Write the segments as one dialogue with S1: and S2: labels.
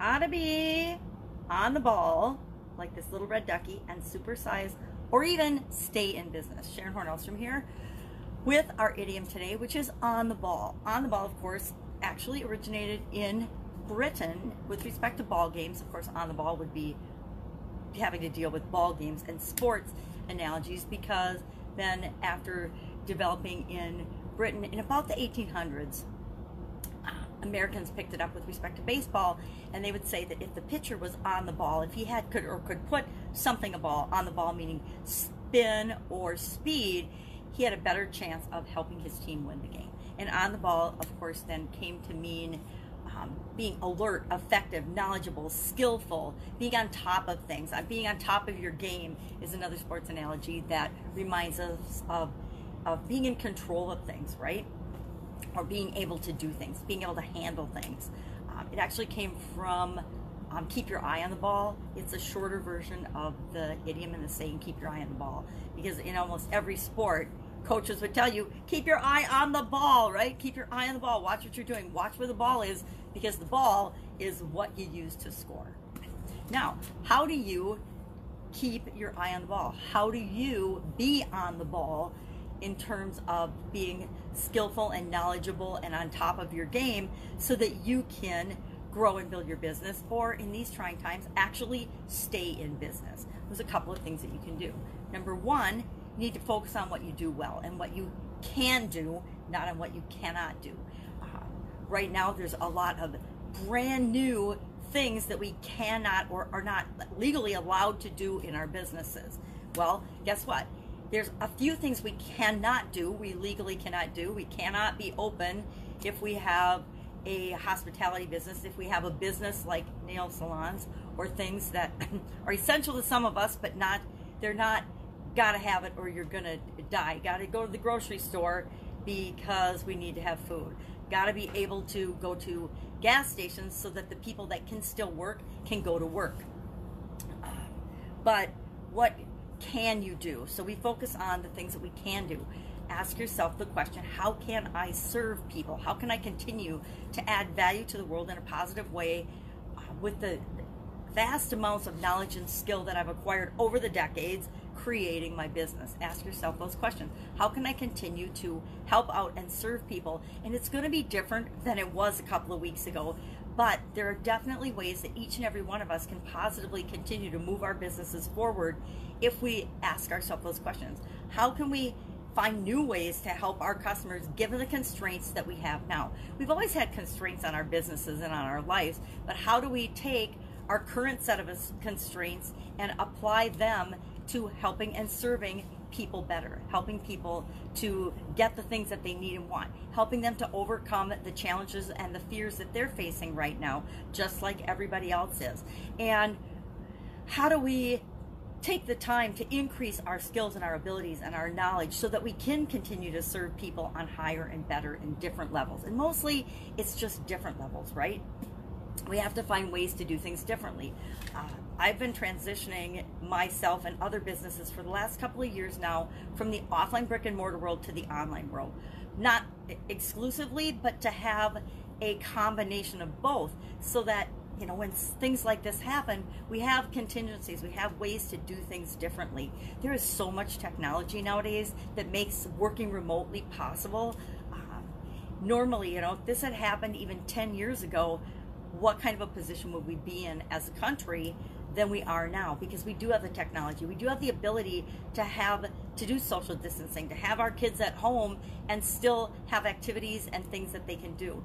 S1: how to be on the ball like this little red ducky and supersize or even stay in business. Sharon Hornellstrom here with our idiom today, which is on the ball. On the ball, of course, actually originated in Britain with respect to ball games. Of course, on the ball would be having to deal with ball games and sports analogies because then after developing in Britain in about the 1800s, uh, Americans picked it up with respect to baseball, and they would say that if the pitcher was on the ball, if he had could or could put something a ball on the ball, meaning spin or speed, he had a better chance of helping his team win the game. And on the ball, of course, then came to mean um, being alert, effective, knowledgeable, skillful, being on top of things. Uh, being on top of your game is another sports analogy that reminds us of, of being in control of things, right? Or being able to do things, being able to handle things. Um, it actually came from um, keep your eye on the ball. It's a shorter version of the idiom and the saying, keep your eye on the ball. Because in almost every sport, coaches would tell you, keep your eye on the ball, right? Keep your eye on the ball. Watch what you're doing. Watch where the ball is because the ball is what you use to score. Now, how do you keep your eye on the ball? How do you be on the ball in terms of being skillful and knowledgeable and on top of your game so that you can grow and build your business or in these trying times actually stay in business? There's a couple of things that you can do. Number one, you need to focus on what you do well and what you can do, not on what you cannot do uh, right now there's a lot of brand new things that we cannot or are not legally allowed to do in our businesses. Well, guess what? There's a few things we cannot do, we legally cannot do. We cannot be open if we have a hospitality business, if we have a business like nail salons or things that are essential to some of us, but not, they're not, gotta have it or you're gonna die. Gotta go to the grocery store because we need to have food got to be able to go to gas stations so that the people that can still work can go to work. Um, but what can you do? So we focus on the things that we can do. Ask yourself the question how can I serve people? How can I continue to add value to the world in a positive way uh, with the vast amounts of knowledge and skill that I've acquired over the decades creating my business? Ask yourself those questions. How can I continue to help out and serve people? And it's going to be different than it was a couple of weeks ago, but there are definitely ways that each and every one of us can positively continue to move our businesses forward if we ask ourselves those questions. How can we find new ways to help our customers given the constraints that we have now? We've always had constraints on our businesses and on our lives, but how do we take our current set of constraints and apply them to helping and serving people better, helping people to get the things that they need and want, helping them to overcome the challenges and the fears that they're facing right now, just like everybody else is. And how do we take the time to increase our skills and our abilities and our knowledge so that we can continue to serve people on higher and better and different levels? And mostly it's just different levels, right? We have to find ways to do things differently. Uh, I've been transitioning myself and other businesses for the last couple of years now from the offline brick and mortar world to the online world. Not exclusively, but to have a combination of both so that you know when things like this happen we have contingencies we have ways to do things differently there is so much technology nowadays that makes working remotely possible um, normally you know if this had happened even 10 years ago what kind of a position would we be in as a country than we are now? Because we do have the technology. We do have the ability to have to do social distancing to have our kids at home and still have activities and things that they can do.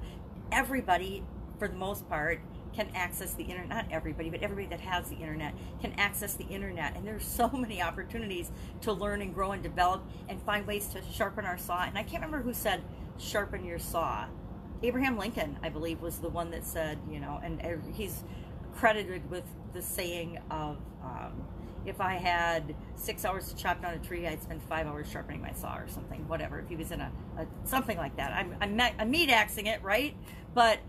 S1: Everybody for the most part can access the internet not everybody but everybody that has the internet can access the internet. And there's so many opportunities to learn and grow and develop and find ways to sharpen our saw. And i can't remember who said sharpen your saw Abraham Lincoln, I believe, was the one that said, you know, and he's credited with the saying of, um, if I had six hours to chop down a tree, I'd spend five hours sharpening my saw or something, whatever. If he was in a, a something like that, I'm, I'm, I'm meat axing it, right? But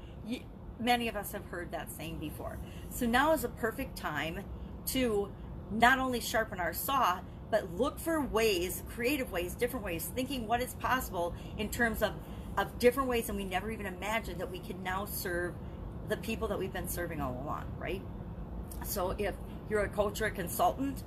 S1: many of us have heard that saying before. So now is a perfect time to not only sharpen our saw, but look for ways, creative ways, different ways, thinking what is possible in terms of of different ways than we never even imagined that we can now serve the people that we've been serving all along, right? So if you're a coach or a consultant,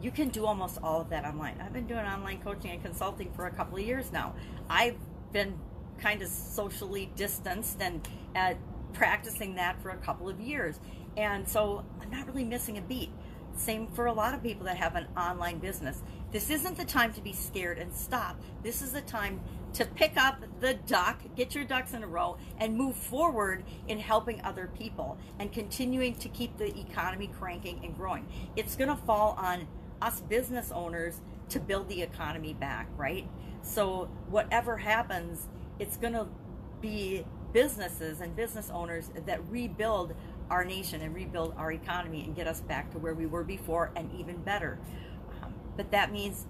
S1: you can do almost all of that online. I've been doing online coaching and consulting for a couple of years now. I've been kind of socially distanced and uh, practicing that for a couple of years. And so I'm not really missing a beat. Same for a lot of people that have an online business. This isn't the time to be scared and stop. This is the time to pick up the duck, get your ducks in a row, and move forward in helping other people and continuing to keep the economy cranking and growing. It's going to fall on us business owners to build the economy back, right? So, whatever happens, it's going to be businesses and business owners that rebuild our nation and rebuild our economy and get us back to where we were before and even better. But that means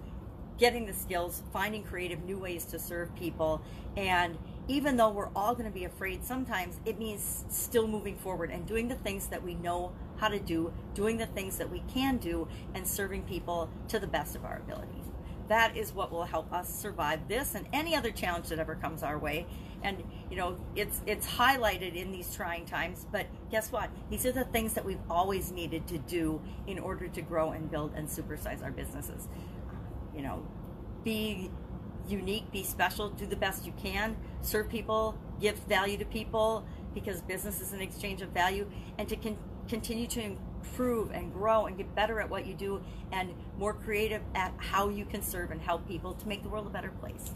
S1: getting the skills, finding creative new ways to serve people, and even though we're all going to be afraid sometimes, it means still moving forward and doing the things that we know how to do, doing the things that we can do, and serving people to the best of our ability. That is what will help us survive this and any other challenge that ever comes our way. And you know, it's it's highlighted in these trying times, but guess what? These are the things that we've always needed to do in order to grow and build and supersize our businesses. You know, be unique, be special, do the best you can, serve people, give value to people because business is an exchange of value, and to con- continue to improve and grow and get better at what you do and more creative at how you can serve and help people to make the world a better place.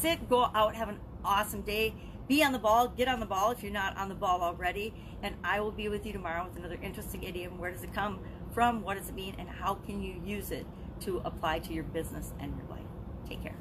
S1: Sit, go out, have an awesome day. Be on the ball, get on the ball if you're not on the ball already, and I will be with you tomorrow with another interesting idiom. Where does it come from? What does it mean? And how can you use it to apply to your business and your life? Take care.